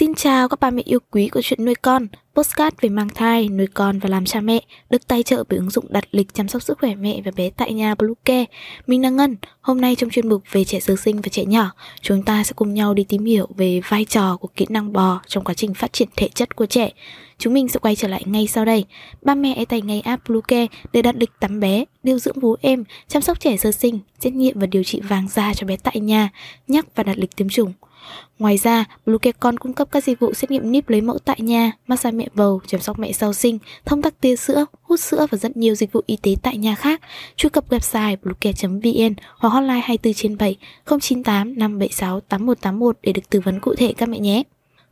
Xin chào các ba mẹ yêu quý của chuyện nuôi con, postcard về mang thai, nuôi con và làm cha mẹ, được tài trợ bởi ứng dụng đặt lịch chăm sóc sức khỏe mẹ và bé tại nhà Bluecare. Mình là Ngân, hôm nay trong chuyên mục về trẻ sơ sinh và trẻ nhỏ, chúng ta sẽ cùng nhau đi tìm hiểu về vai trò của kỹ năng bò trong quá trình phát triển thể chất của trẻ. Chúng mình sẽ quay trở lại ngay sau đây. Ba mẹ hãy tải ngay app Bluecare để đặt lịch tắm bé, điều dưỡng vú em, chăm sóc trẻ sơ sinh, xét nghiệm và điều trị vàng da cho bé tại nhà, nhắc và đặt lịch tiêm chủng. Ngoài ra, bluecarecon cung cấp các dịch vụ xét nghiệm níp lấy mẫu tại nhà, massage mẹ bầu, chăm sóc mẹ sau sinh, thông tắc tia sữa, hút sữa và rất nhiều dịch vụ y tế tại nhà khác. Truy cập website bluecare.vn hoặc hotline 24 trên 7 098 576 8181 để được tư vấn cụ thể các mẹ nhé.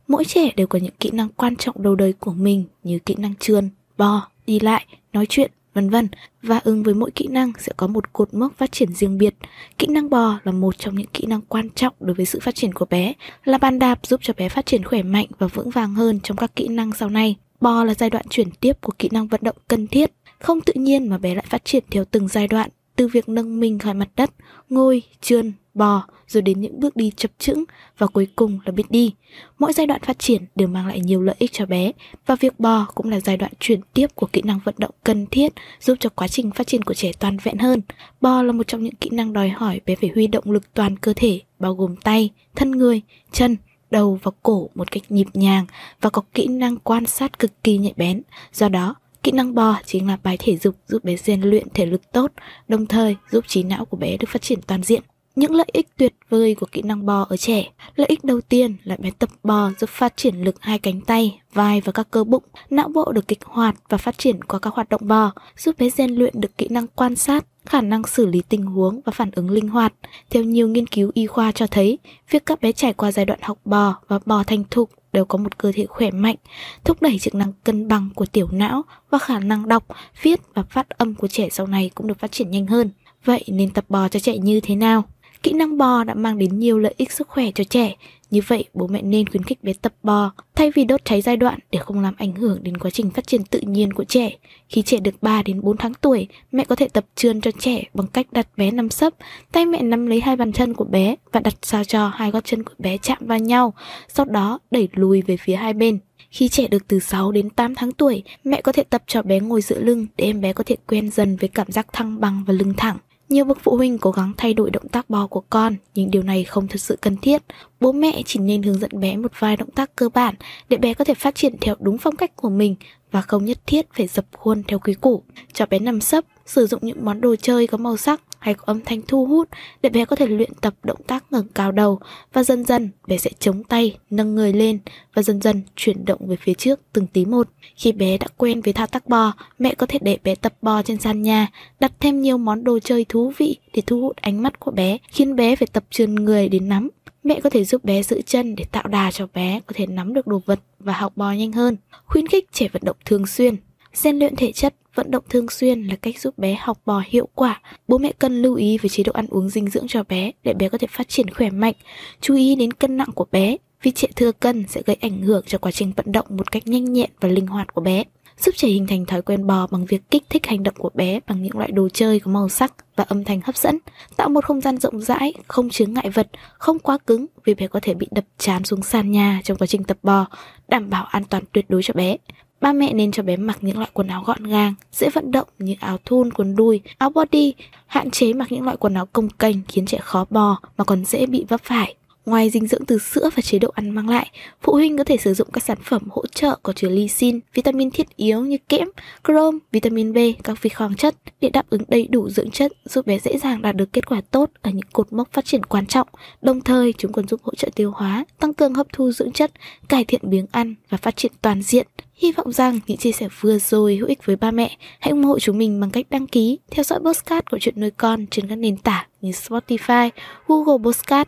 Mỗi trẻ đều có những kỹ năng quan trọng đầu đời của mình như kỹ năng trườn, bò, đi lại, nói chuyện, vân vân và ứng với mỗi kỹ năng sẽ có một cột mốc phát triển riêng biệt. Kỹ năng bò là một trong những kỹ năng quan trọng đối với sự phát triển của bé, là bàn đạp giúp cho bé phát triển khỏe mạnh và vững vàng hơn trong các kỹ năng sau này. Bò là giai đoạn chuyển tiếp của kỹ năng vận động cần thiết, không tự nhiên mà bé lại phát triển theo từng giai đoạn, từ việc nâng mình khỏi mặt đất, ngồi, trườn, bò, rồi đến những bước đi chập chững và cuối cùng là biết đi. Mỗi giai đoạn phát triển đều mang lại nhiều lợi ích cho bé và việc bò cũng là giai đoạn chuyển tiếp của kỹ năng vận động cần thiết giúp cho quá trình phát triển của trẻ toàn vẹn hơn. Bò là một trong những kỹ năng đòi hỏi bé phải huy động lực toàn cơ thể bao gồm tay, thân người, chân, đầu và cổ một cách nhịp nhàng và có kỹ năng quan sát cực kỳ nhạy bén. Do đó, Kỹ năng bò chính là bài thể dục giúp bé rèn luyện thể lực tốt, đồng thời giúp trí não của bé được phát triển toàn diện. Những lợi ích tuyệt vời của kỹ năng bò ở trẻ. Lợi ích đầu tiên là bé tập bò giúp phát triển lực hai cánh tay, vai và các cơ bụng, não bộ được kích hoạt và phát triển qua các hoạt động bò, giúp bé rèn luyện được kỹ năng quan sát, khả năng xử lý tình huống và phản ứng linh hoạt. Theo nhiều nghiên cứu y khoa cho thấy, việc các bé trải qua giai đoạn học bò và bò thành thục đều có một cơ thể khỏe mạnh, thúc đẩy chức năng cân bằng của tiểu não và khả năng đọc, viết và phát âm của trẻ sau này cũng được phát triển nhanh hơn. Vậy nên tập bò cho trẻ như thế nào? Kỹ năng bò đã mang đến nhiều lợi ích sức khỏe cho trẻ, như vậy bố mẹ nên khuyến khích bé tập bò thay vì đốt cháy giai đoạn để không làm ảnh hưởng đến quá trình phát triển tự nhiên của trẻ. Khi trẻ được 3 đến 4 tháng tuổi, mẹ có thể tập trườn cho trẻ bằng cách đặt bé nằm sấp, tay mẹ nắm lấy hai bàn chân của bé và đặt sao cho hai gót chân của bé chạm vào nhau, sau đó đẩy lùi về phía hai bên. Khi trẻ được từ 6 đến 8 tháng tuổi, mẹ có thể tập cho bé ngồi dựa lưng để em bé có thể quen dần với cảm giác thăng bằng và lưng thẳng. Nhiều bậc phụ huynh cố gắng thay đổi động tác bò của con, nhưng điều này không thực sự cần thiết. Bố mẹ chỉ nên hướng dẫn bé một vài động tác cơ bản để bé có thể phát triển theo đúng phong cách của mình và không nhất thiết phải dập khuôn theo quý củ. Cho bé nằm sấp, sử dụng những món đồ chơi có màu sắc hay có âm thanh thu hút để bé có thể luyện tập động tác ngẩng cao đầu và dần dần bé sẽ chống tay, nâng người lên và dần dần chuyển động về phía trước từng tí một. Khi bé đã quen với thao tác bò, mẹ có thể để bé tập bò trên sàn nhà, đặt thêm nhiều món đồ chơi thú vị để thu hút ánh mắt của bé, khiến bé phải tập trườn người đến nắm. Mẹ có thể giúp bé giữ chân để tạo đà cho bé có thể nắm được đồ vật và học bò nhanh hơn. Khuyến khích trẻ vận động thường xuyên. Rèn luyện thể chất, vận động thường xuyên là cách giúp bé học bò hiệu quả. Bố mẹ cần lưu ý về chế độ ăn uống dinh dưỡng cho bé để bé có thể phát triển khỏe mạnh. Chú ý đến cân nặng của bé, vì trẻ thừa cân sẽ gây ảnh hưởng cho quá trình vận động một cách nhanh nhẹn và linh hoạt của bé giúp trẻ hình thành thói quen bò bằng việc kích thích hành động của bé bằng những loại đồ chơi có màu sắc và âm thanh hấp dẫn, tạo một không gian rộng rãi, không chướng ngại vật, không quá cứng vì bé có thể bị đập chán xuống sàn nhà trong quá trình tập bò, đảm bảo an toàn tuyệt đối cho bé. Ba mẹ nên cho bé mặc những loại quần áo gọn gàng, dễ vận động như áo thun, quần đùi, áo body, hạn chế mặc những loại quần áo công kênh khiến trẻ khó bò mà còn dễ bị vấp phải. Ngoài dinh dưỡng từ sữa và chế độ ăn mang lại, phụ huynh có thể sử dụng các sản phẩm hỗ trợ có chứa lysine, vitamin thiết yếu như kẽm, chrome, vitamin B, các vi khoáng chất để đáp ứng đầy đủ dưỡng chất giúp bé dễ dàng đạt được kết quả tốt ở những cột mốc phát triển quan trọng. Đồng thời, chúng còn giúp hỗ trợ tiêu hóa, tăng cường hấp thu dưỡng chất, cải thiện biếng ăn và phát triển toàn diện. Hy vọng rằng những chia sẻ vừa rồi hữu ích với ba mẹ. Hãy ủng hộ chúng mình bằng cách đăng ký, theo dõi podcast của chuyện nuôi con trên các nền tảng như Spotify, Google Podcast,